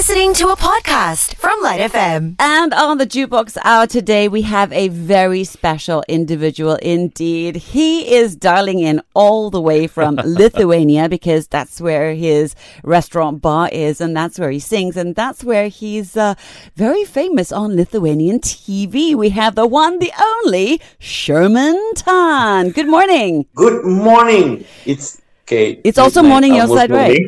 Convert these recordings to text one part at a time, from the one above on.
listening to a podcast from LITE FM. And on the Jukebox Hour today, we have a very special individual indeed. He is dialing in all the way from Lithuania because that's where his restaurant bar is and that's where he sings and that's where he's uh, very famous on Lithuanian TV. We have the one, the only Sherman Tan. Good morning. Good morning. It's okay. It's also morning your side, right?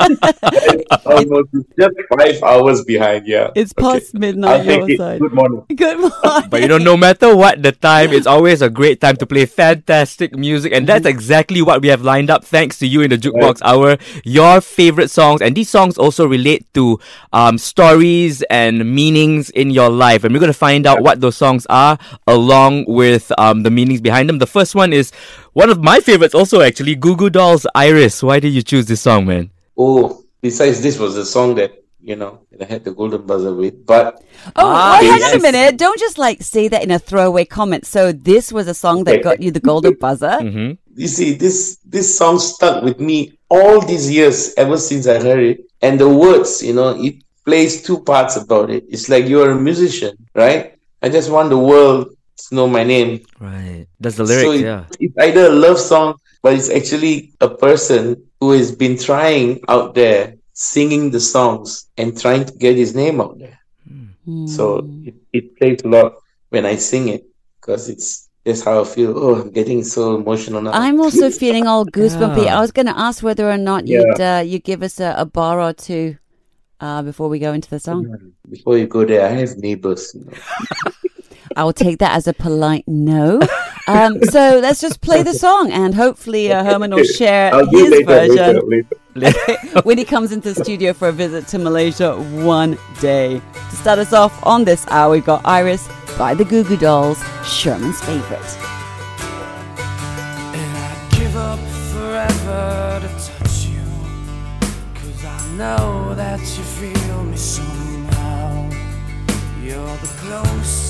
Almost just five hours behind. Yeah. It's Okay. past midnight I'll take your it. side. Good morning. Good morning. But you know, no matter what the time, it's always a great time to play fantastic music. And that's exactly what we have lined up thanks to you in the Jukebox Hour. Your favorite songs. And these songs also relate to um, stories and meanings in your life. And we're going to find out what those songs are along with um, the meanings behind them. The first one is one of my favorites, also actually, Goo Goo Dolls Iris. Why did you choose this song, man? Oh, besides this was a song that you know that I had the golden buzzer with, but Oh, Ah, well, hang on a minute. Don't just like say that in a throwaway comment. So this was a song that got you the golden buzzer. hmm you see this this song stuck with me all these years ever since I heard it, and the words, you know, it plays two parts about it. It's like you're a musician, right? I just want the world to know my name. Right. That's the lyrics, so it- yeah. it's either a love song, but it's actually a person who has been trying out there singing the songs and trying to get his name out there. So it, it plays a lot when I sing it because it's that's how I feel. Oh, I'm getting so emotional now. I'm also feeling all goosebumpy. Yeah. I was going to ask whether or not you'd uh, you give us a, a bar or two uh, before we go into the song. Before you go there, I have neighbors. You know. I will take that as a polite no. Um, so let's just play the song, and hopefully uh, Sherman will share I'll his later, version later, later. when he comes into the studio for a visit to Malaysia one day. To start us off on this hour, we've got Iris by the Goo Goo Dolls, Sherman's favorite. And I'd give up forever to touch you. Cause I know that you feel me somehow. You're the closest to heaven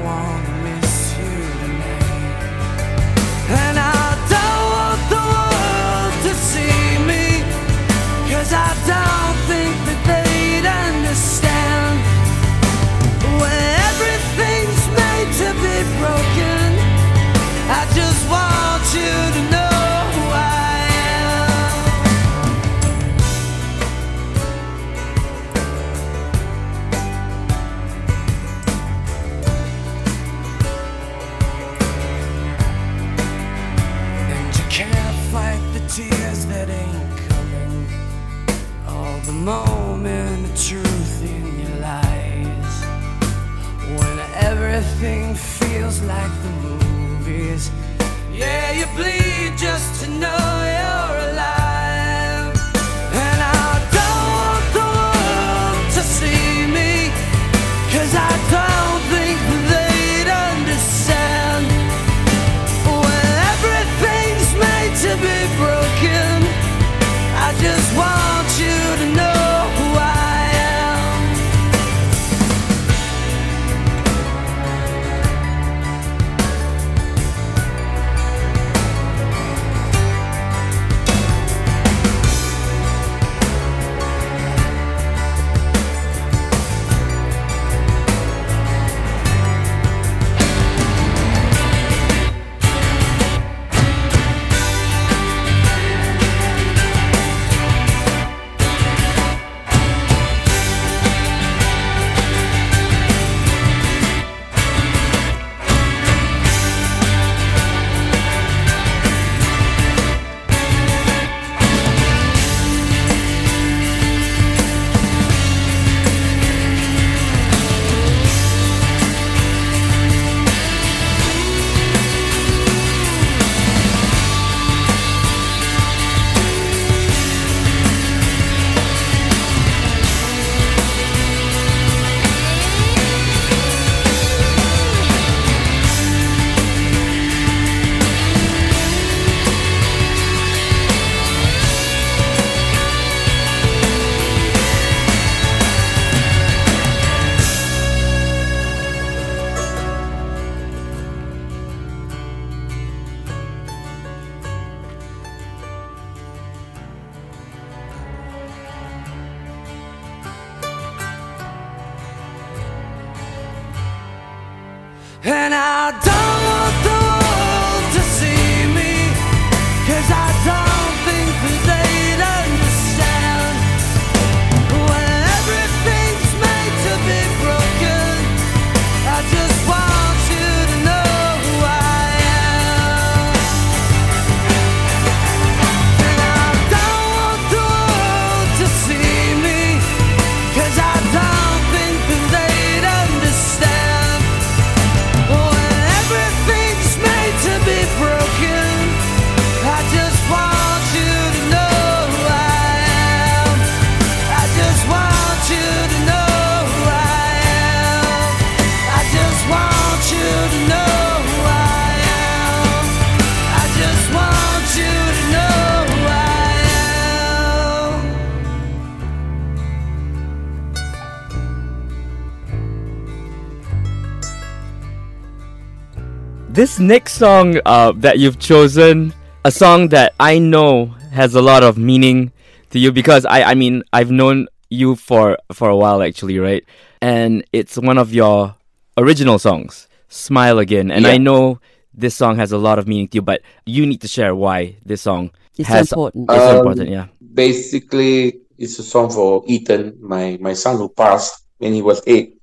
This next song uh, that you've chosen, a song that I know has a lot of meaning to you because I, I mean I've known you for for a while actually, right? And it's one of your original songs, "Smile Again." And I know this song has a lot of meaning to you, but you need to share why this song It's so has important. It's Um, important, yeah. basically it's a song for Ethan, my my son who passed when he was eight.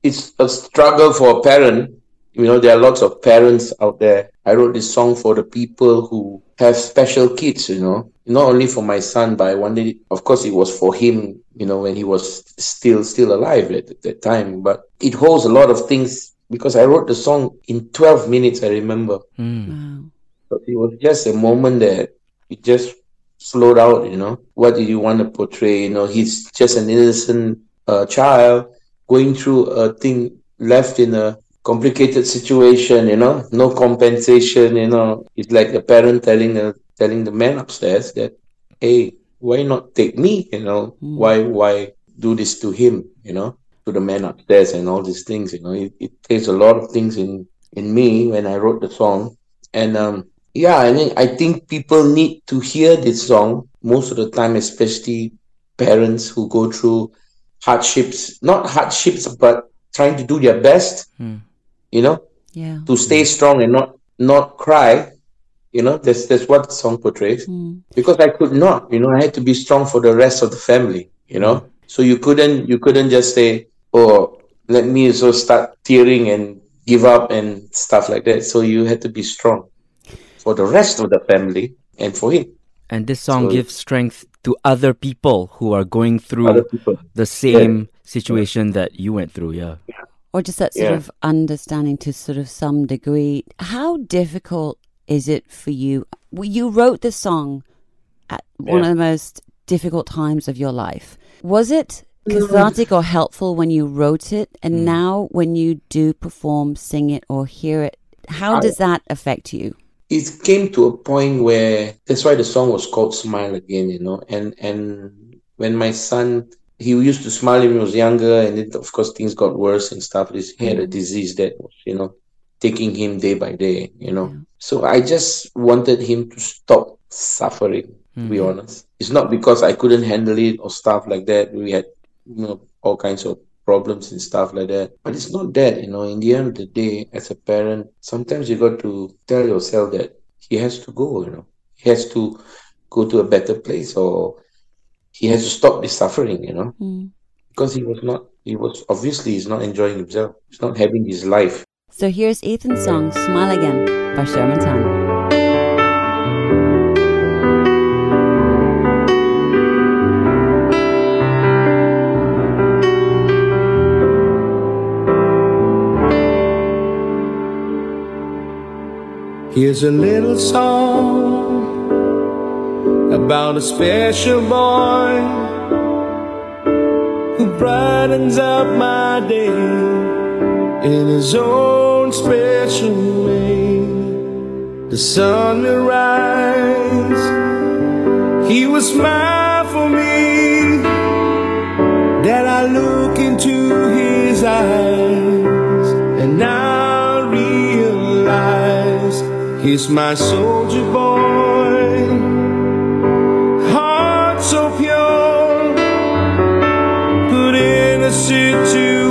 It's a struggle for a parent. You know, there are lots of parents out there. I wrote this song for the people who have special kids, you know. Not only for my son, but I wanted it, of course it was for him, you know, when he was still still alive at that time. But it holds a lot of things because I wrote the song in twelve minutes, I remember. Mm. Wow. But it was just a moment that it just slowed out, you know. What do you want to portray? You know, he's just an innocent uh, child going through a thing left in a complicated situation, you know, no compensation, you know. It's like a parent telling the telling the man upstairs that, hey, why not take me? You know, Mm. why why do this to him, you know, to the man upstairs and all these things, you know. It, it takes a lot of things in in me when I wrote the song. And um yeah, I mean I think people need to hear this song most of the time, especially parents who go through hardships, not hardships, but trying to do their best, Hmm. You know, Yeah. to stay strong and not not cry. You know, that's that's what the song portrays. Mm. Because I could not, you know, I had to be strong for the rest of the family, you know. So you couldn't you couldn't just say, Oh, let me so start tearing and give up and stuff like that. So you had to be strong for the rest of the family and for him. And this song So- gives strength to other people who are going through the same situation that you went through, yeah. Or just that sort Yeah. of understanding to sort of some degree. How difficult is it for you? Well, You wrote this song at one of the most difficult times of your life. Was it cathartic or helpful when you wrote it? And Mm. now when you do perform, sing it, or hear it, how I- does that affect you? it came to a point where that's why the song was called Smile Again, you know. And and when my son he used to smile when he was younger, and then of course things got worse and stuff. He had a disease that was, you know, taking him day by day, you know. Yeah. So I just wanted him to stop suffering, to be Mhm. honest. It's not because I couldn't handle it or stuff like that. We had you know all kinds of problems and stuff like that. But it's not that, you know, in the end of the day, as a parent, sometimes you got to tell yourself that he has to go, you know. He has to go to a better place or he has to stop this suffering, you know. Mm. Because he was not he was obviously he's not enjoying himself. He's not having his life. So here's Ethan's song, Smile Again by Sherman Tan. Here's a little song about a special boy who brightens up my day in his own special way. The sun will rise, he will smile for me. That I look into his eyes and I realize he's my soldier boy. A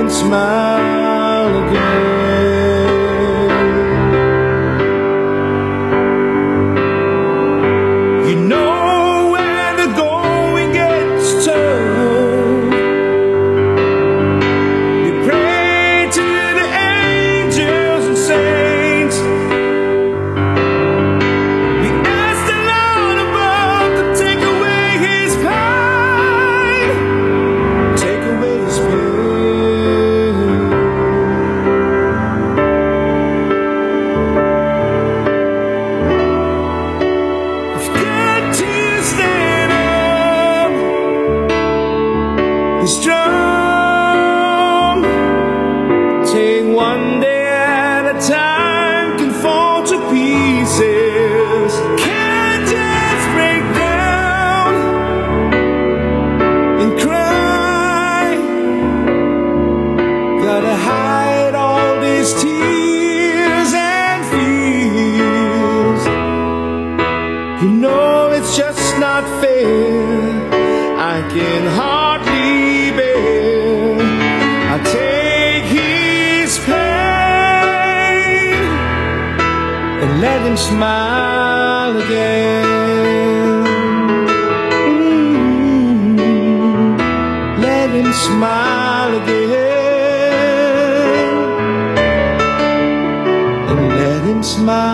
and smile again. Smile again. Mm, Let him smile again. And let him smile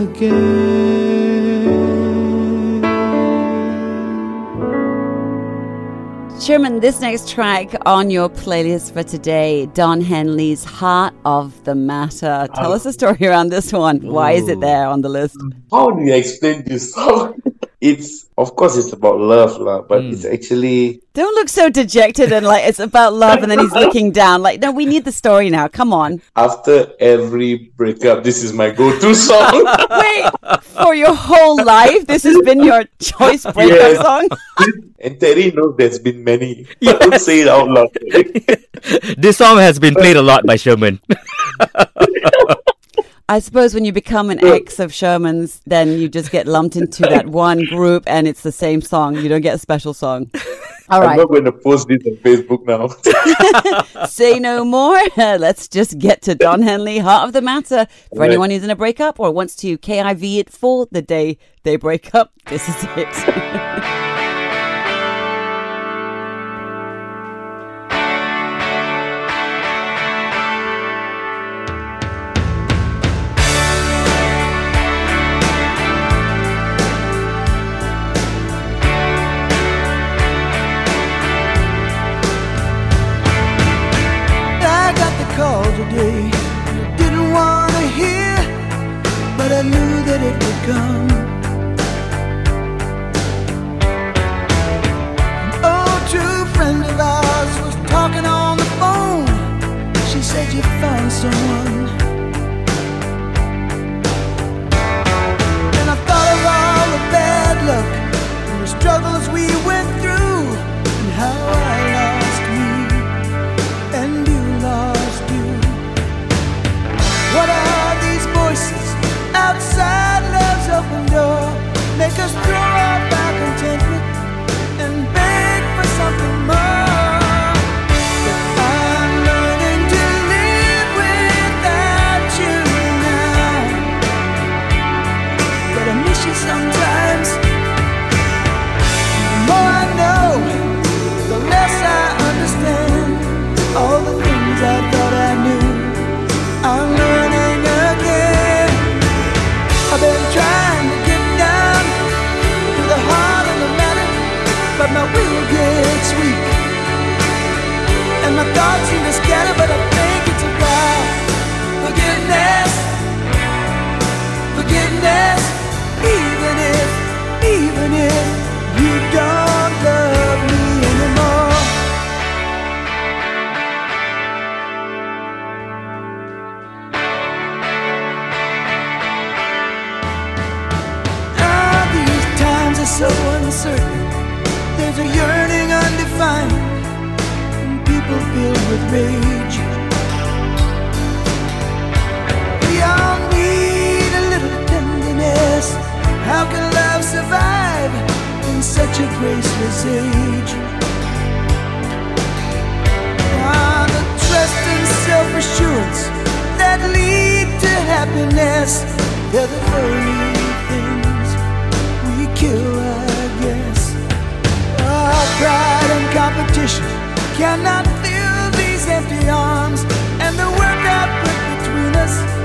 again. Sherman, this next track on your playlist for today, Don Henley's Heart of the Matter. Tell uh, us a story around this one. Why is it there on the list? How do you explain this song? It's of course it's about love, lah, but hmm. it's actually Don't look so dejected and like it's about love and then he's looking down. Like, no, we need the story now. Come on. after every breakup, this is my go-to song. Wait, for your whole life, this has been your choice breakup Yes. song? and Terry knows there's been many. But don't say it out loud. This song has been played a lot by Sherman. I suppose when you become an ex of Sherman's, then you just get lumped into that one group and it's the same song. You don't get a special song. All I'm not going to post this on Facebook now. Say no more. Let's just get to Don Henley, Heart of the Matter. For Right. anyone who's in a breakup or wants to KIV it for the day they break up, this is it. Happiness. They're the very things we kill, I guess. Ah, pride and competition cannot fill these empty arms, and the work I put between us,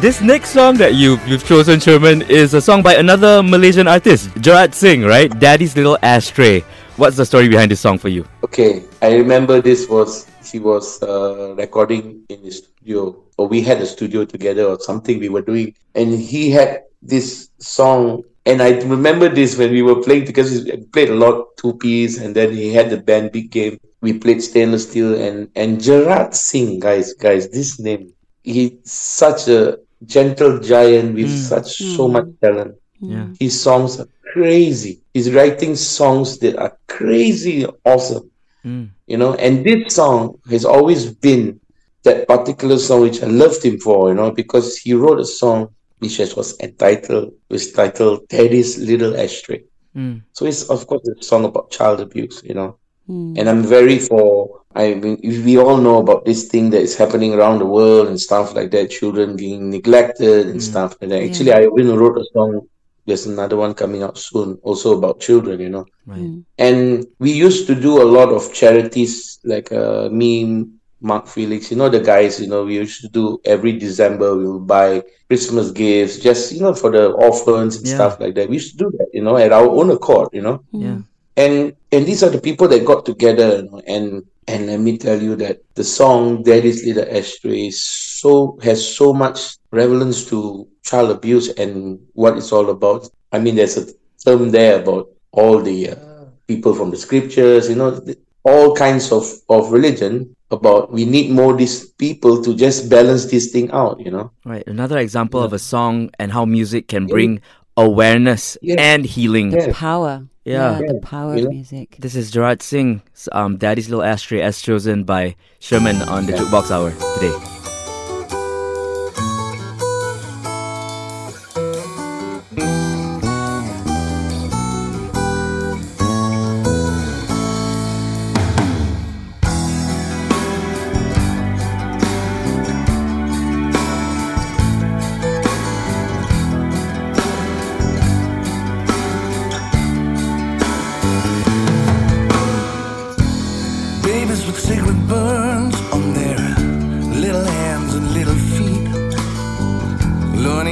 This next song that you you've chosen, Sherman, is a song by another Malaysian artist, Gerard Singh, right? Daddy's Little Ashtray. What's the story behind this song for you? Okay, I remember this was he was uh, recording in the studio, or we had a studio together, or something we were doing, and he had this song. And I remember this when we were playing because we played a lot two piece, and then he had the band Big Game. We played stainless steel, and and Gerard Singh, guys, guys, this name, he's such a gentle giant with such so much talent. Yeah. His songs are crazy. He's writing songs that are crazy awesome. Mm. You know, and this song has always been that particular song which I loved him for, you know, because he wrote a song which was entitled was titled Daddy's Little Ashtray. Mm. So it's of course a song about child abuse, you know. And I'm very for I mean we all know about this thing that is happening around the world and stuff like that, children being neglected and stuff like that. Actually I even wrote a song there's another one coming out soon, also about children, you know. Right. And we used to do a lot of charities, like uh, me, Mark Felix, you know, the guys, you know, we used to do every December, we would buy Christmas gifts, just, you know, for the orphans and Yeah. stuff like that. We used to do that, you know, at our own accord, you know. Yeah. and and these are the people that got together, you know, and and let me tell you that the song "Daddy's Little Ashtray" so has so much relevance to child abuse and what it's all about. I mean, there's a term there about all the uh, people from the scriptures, you know, all kinds of of religion. About we need more these people to just balance this thing out, you know. Right. Another example of a song and how music can bring awareness Yeah. and healing. Yeah. Power. Yeah. the power Yeah. of music. This is Gerard Singh, um, Daddy's Little Ashtray as chosen by Sherman on the Jukebox Hour today.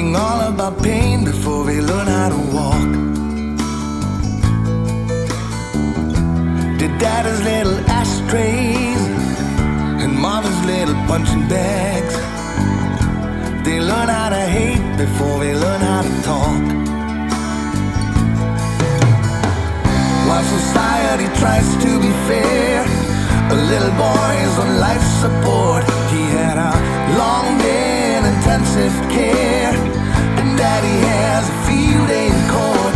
Learning all about pain before they learn how to walk. Their daddy's little ashtrays and mama's little punching bags. They learn how to hate before they learn how to talk. While society tries to be fair, a little boy is on life support. He had a long day in intensive care, daddy has a field day in court.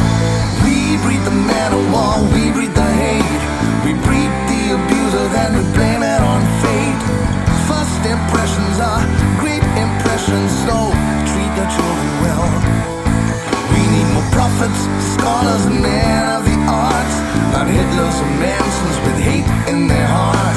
We breed the of war, we breed the hate. We breed the abuser, then we blame it on fate. First impressions are great impressions, so treat your children well. We need more prophets, scholars, and men of the arts. Not Hitlers or Mansons with hate in their hearts.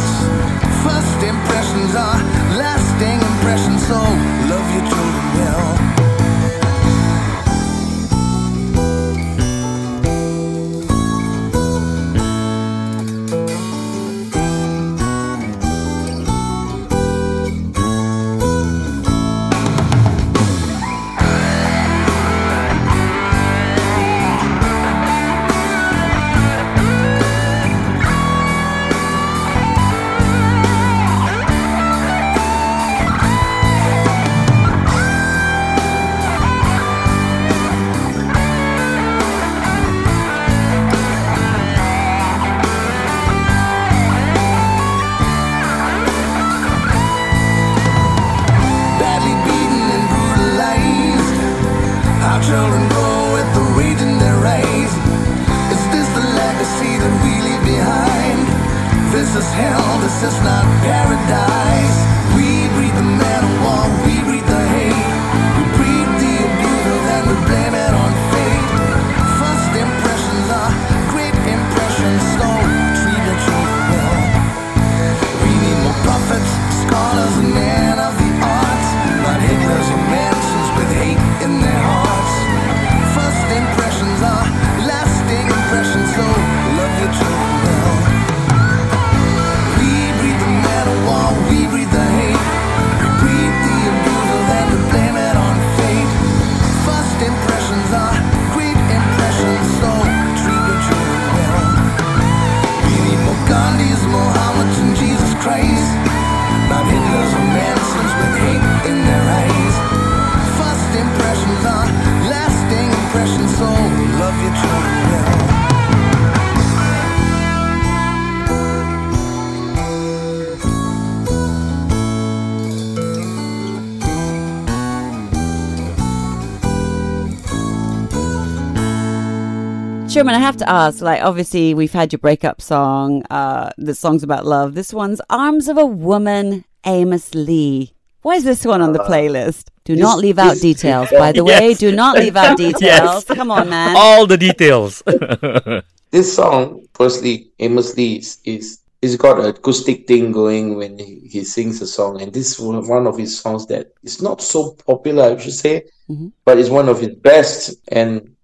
Sherman, I have to ask, like, obviously we've had your breakup song, uh, the song's about love. This one's Arms of a Woman, Amos Lee. Why is this one on the playlist? Do not leave out details, by the way. Do not leave out details. Come on, man. All the details. This song, firstly, Amos Lee is, is he's got an acoustic thing going when he, he sings a song, and this is one one of his songs that is not so popular, I should say, Mhm. but it's one of his best, and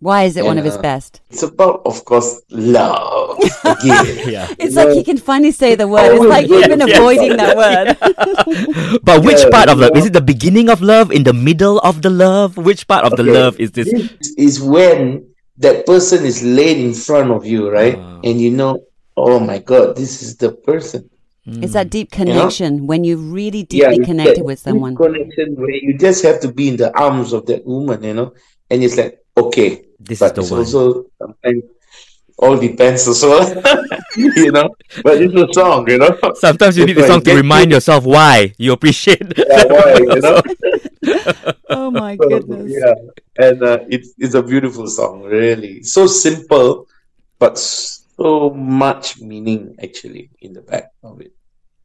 Why is it one of his best? it's about, of course, love. Again. yeah. It's like he can finally say the word. It's like he's been Yes. avoiding that word. But which Yeah, part of you love? Is it the beginning of love? In the middle of the love? Which part of the love is this? This is when that person is laid in front of you, right? Ah. And you know, oh my God, this is the person. It's that deep connection when you really Mm. Yeah, deeply connected that with deep someone. Connection where you just have to be in the arms of that woman, you know, and it's like okay, This but is the it's one. also sometimes all depends also, you know. But it's a song, you know. Sometimes you That's need the song to gets remind yourself why you appreciate. Yeah, why, you know? Oh my So, goodness. yeah, and uh, it's it's a beautiful song, really. So simple, but so much meaning actually in the back of it.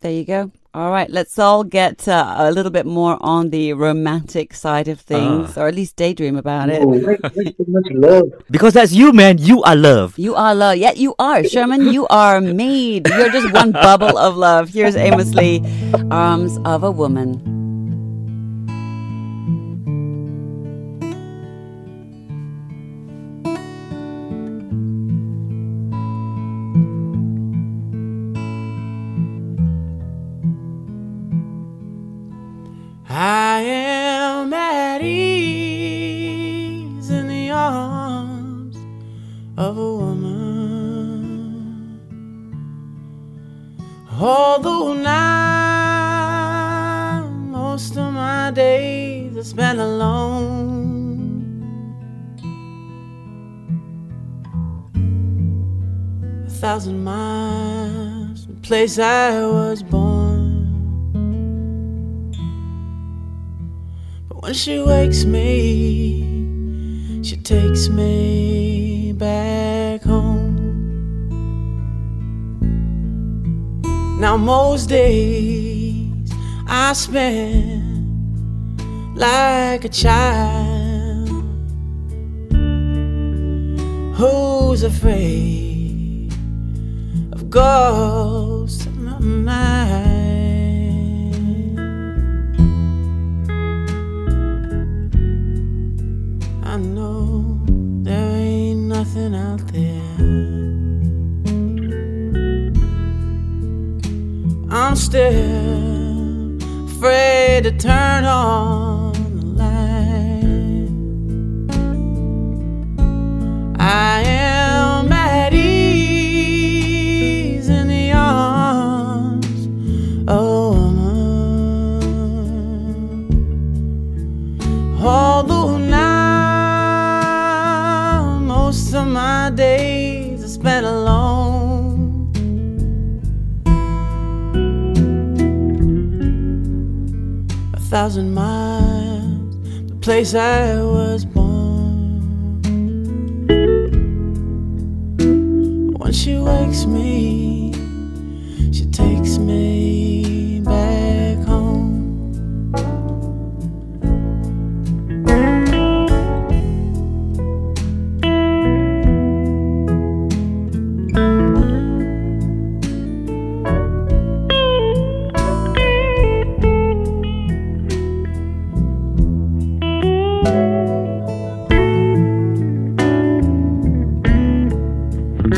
There you go. All right, let's all get uh, a little bit more on the romantic side of things, or at least daydream about it. Oh, why, why so much love? because that's you, man. You are love. You are love. Yeah, you are. Sherman, you are made. You're just one bubble of love. Here's Amos Lee, Arms of a Woman. Place I was born. But when she wakes me, she takes me back home. Now, most days I spend like a child who's afraid of ghosts I know there ain't nothing out there. I'm still afraid to turn on the light. I thousand miles, the place I was born. When she wakes me, a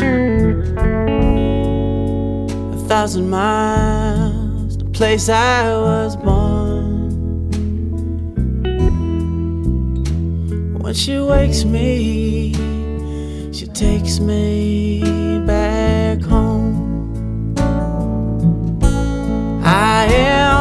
thousand miles, the place I was born. When she wakes me, she takes me back home. I am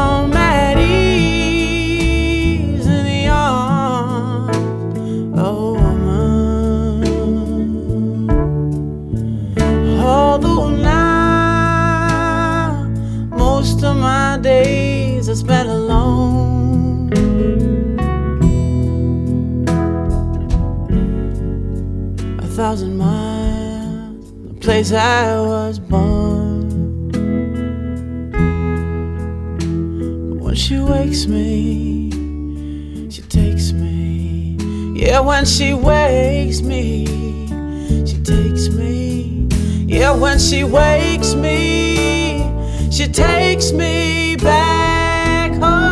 place I was born. But when she wakes me, she takes me. Yeah, when she wakes me, she takes me. Yeah, when she wakes me, she takes me back home.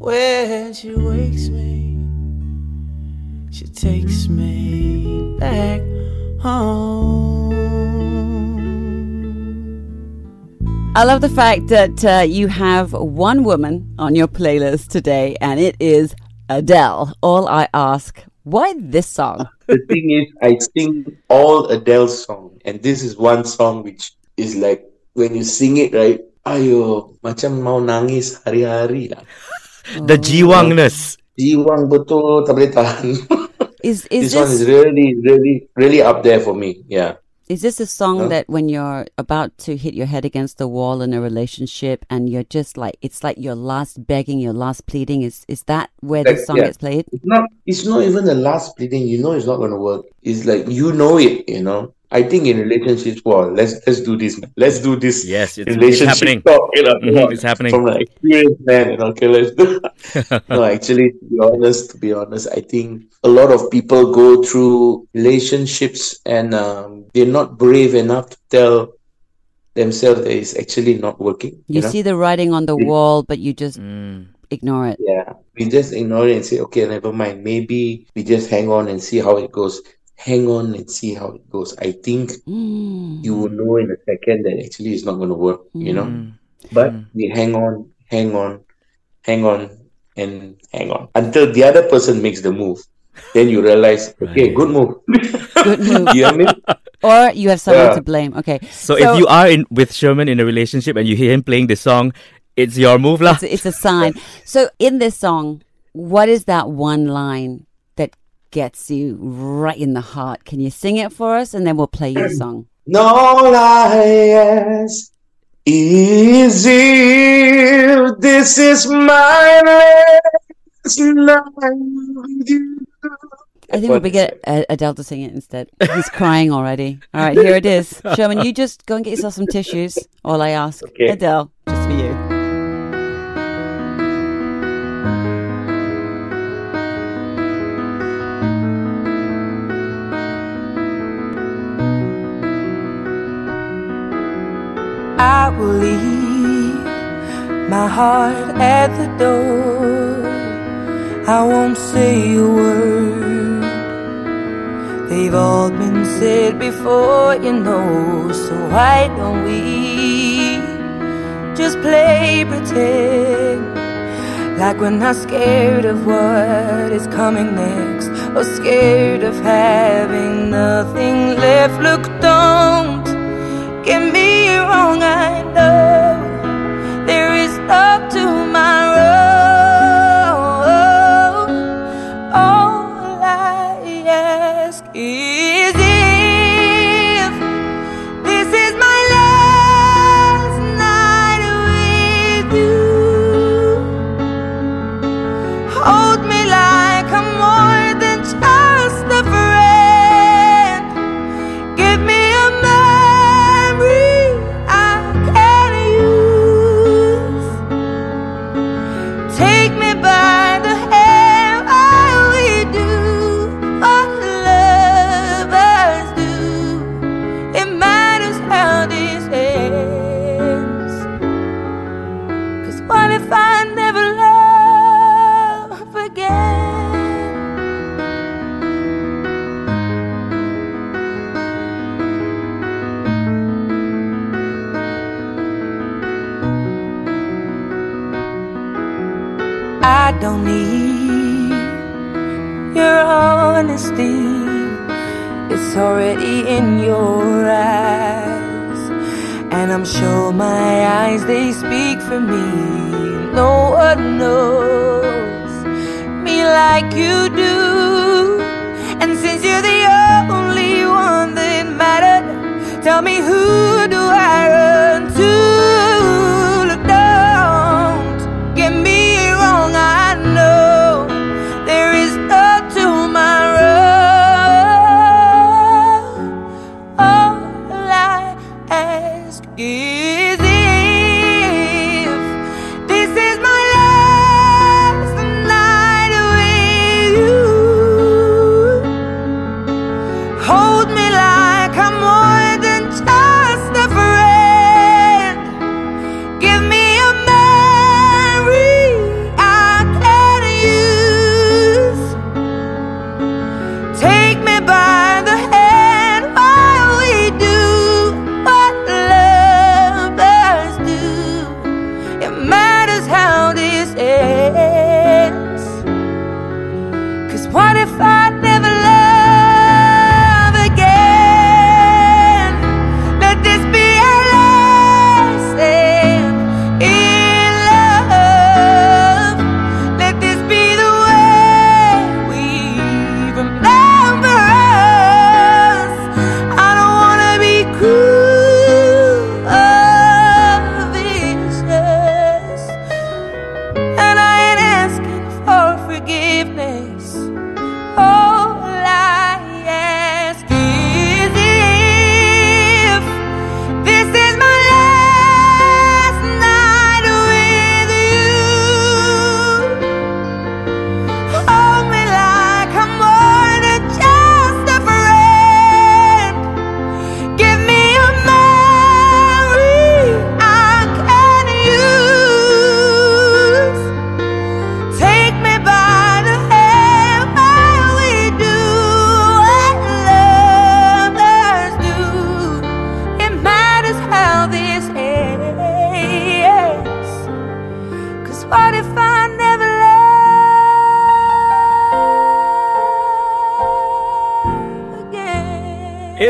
When takes back home. I love the fact that uh, you have one woman on your playlist today, and it is Adele, All I Ask. Why this song? the thing is, I sing all Adele's song, and this is one song which is like when you sing it, right? Ayo, macam mau nangis hari-hari lah. The jiwangness. Jiwang betul tak boleh tahan. Is is this one is really, really, really up there for me. Yeah. is this a song Huh? that when you're about to hit your head against the wall in a relationship and you're just like it's like your last begging, your last pleading? Is is that where this Like, song yeah. gets played? It's not. It's not even the last pleading. You know, it's not going to work. It's like you know it. You know. I think in relationships, well, let's let's do this. man. Let's do this. Yes, it's, it's happening. talk. You know, Mhm, it's happening. from an experienced man. You know, okay, let's do. no, actually, to be honest, to be honest, I think a lot of people go through relationships and um, they're not brave enough to tell themselves that it's actually not working. You, You, know? see the writing on the Yeah. wall, but you just Mm. ignore it. Yeah, we just ignore it and say, okay, never mind. Maybe we just hang on and see how it goes. Hang on and see how it goes. I think Mm. you will know in a second that actually it's not going to work, you know? Mm. But we hang on, hang on, hang on, and hang on until the other person makes the move. Then you realize, okay, Right. good move. Good move. you know what I mean? Or you have someone Yeah. to blame. Okay. So, if you are in with Sherman in a relationship and you hear him playing this song, it's your move lah. it's, it's a sign. So in this song, what is that one line that gets you right in the heart? Can you sing it for us, and then we'll play your song? No lies is if this is my last night with you. I think we'll be get Adele to sing it instead. He's crying already. All right, here it is. Sherman, you just go and get yourself some tissues. All I ask, Okay. Adele, just for you. I will leave my heart at the door. I won't say a word. They've all been said before, you know. So why don't we just play pretend? Like we're not scared of what is coming next, or scared of having nothing left. Look, don't get me I know don't need your honesty. It's already in your eyes. And I'm sure my eyes, they speak for me. No one knows me like you do. And since you're the only one that mattered, tell me who do I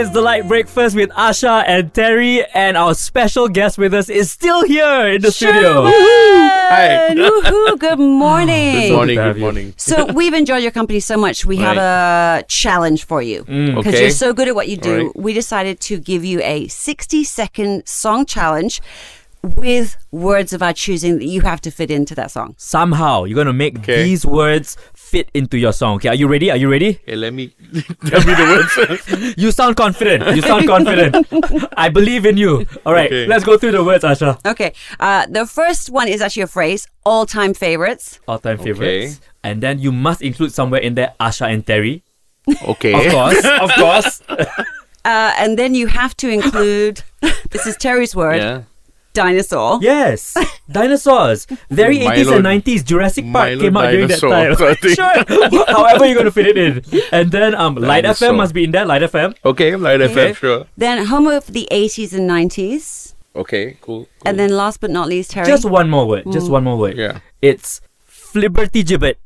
It's the LITE Breakfast with Asha and Terry, and our special guest with us is still here in the studio. Hi. Woohoo, good morning. Good morning, good morning. So we've enjoyed your company so much. We have a challenge for you mm. because Okay. you're so good at what you do. Alright. We decided to give you a 60 second song challenge with words of our choosing that you have to fit into that song. Somehow, you're gonna make Okay. these words fit into your song. Okay, are you ready? Are you ready? Okay, let me tell me the words. You sound confident. You sound confident. I believe in you. All right, Okay. let's go through the words, Asha. Okay. Uh, the first one is actually a phrase, all time favorites. All-time favorites, and then you must include somewhere in there Asha and Terry. Okay. Of course, of course. Uh, and then you have to include, this is Terry's word, Yeah. Dinosaur. Yes, dinosaurs. Very 80s and 90s. Jurassic Park Milo came out during that dinosaur, time. Sure. However, you're gonna fit it in. And then um, LITE FM must be in there. LITE FM. Okay, LITE FM, sure. Then home of the 80s and 90s. Okay, cool. And then last but not least, Terry. Just one more word. Just one more word. Yeah. It's flibberty gibbet.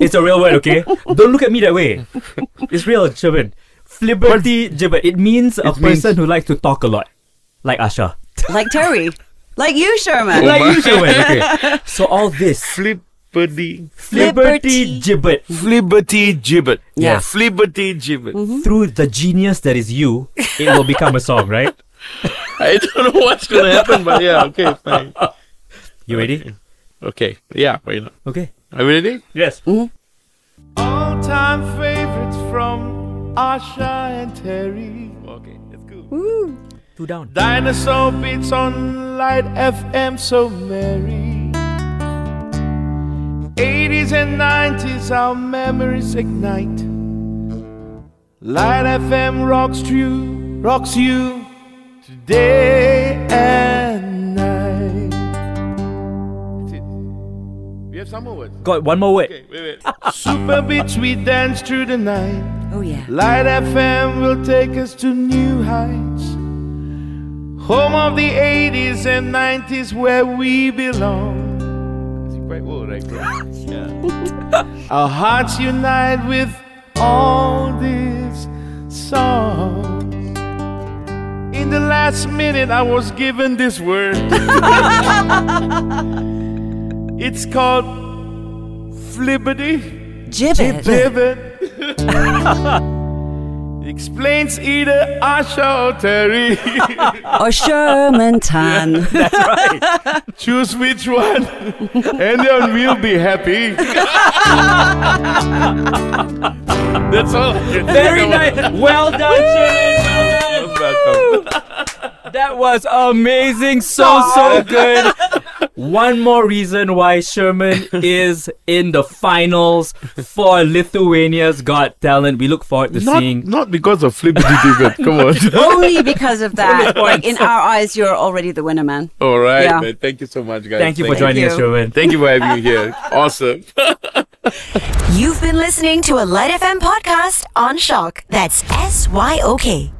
it's a real word, okay? Don't look at me that way. It's real, Sherman. Flibberty gibbet. It means a means- person who likes to talk a lot, like Asha. like Terry. Like you, Sherman. Like you, Sherman. Okay. So all this Flipperty. flibberty Flibberty. gibbet Flibberty gibbet. Yeah. Flibberty gibbet. Mm-hmm. through the genius that is you, it will become a song, right? I don't know what's gonna happen, but yeah, okay, fine. You ready? Okay, yeah, why not? Okay. Are you ready? Yes. Mm-hmm. All time favorites from Asha and Terry. Okay, it's cool. Two down. Dinosaur beats on LITE FM, so merry. 80s and 90s, our memories ignite. LITE FM rocks you, rocks you today and night. We have some more words. Got one more word. Okay, wait, wait. Super beats, we dance through the night. Oh, yeah. LITE FM will take us to new heights. Home of the 80s and 90s where we belong. Quite old, right? yeah. Our hearts unite with all these songs. In the last minute, I was given this word. it's called flippity. Gibbet. Pivot explains either Asha or Terry. or Sherman Tan. That's right. Choose which one, and then we'll be happy. That's all. Very nice. Well done, Sherman. Well done. That was amazing. So, so good. One more reason why Sherman is in the finals for Lithuania's Got Talent. We look forward to Not, seeing. not because of Flibberty gibbet. Come on. Only because of that. Like, in our eyes, you're already the winner, man. All right, Yeah. man. Thank you so much, guys. Thank you for joining us. Sherman. Thank you for having me here. Awesome. You've been listening to a LITE FM podcast on SYOK. That's S Y O K.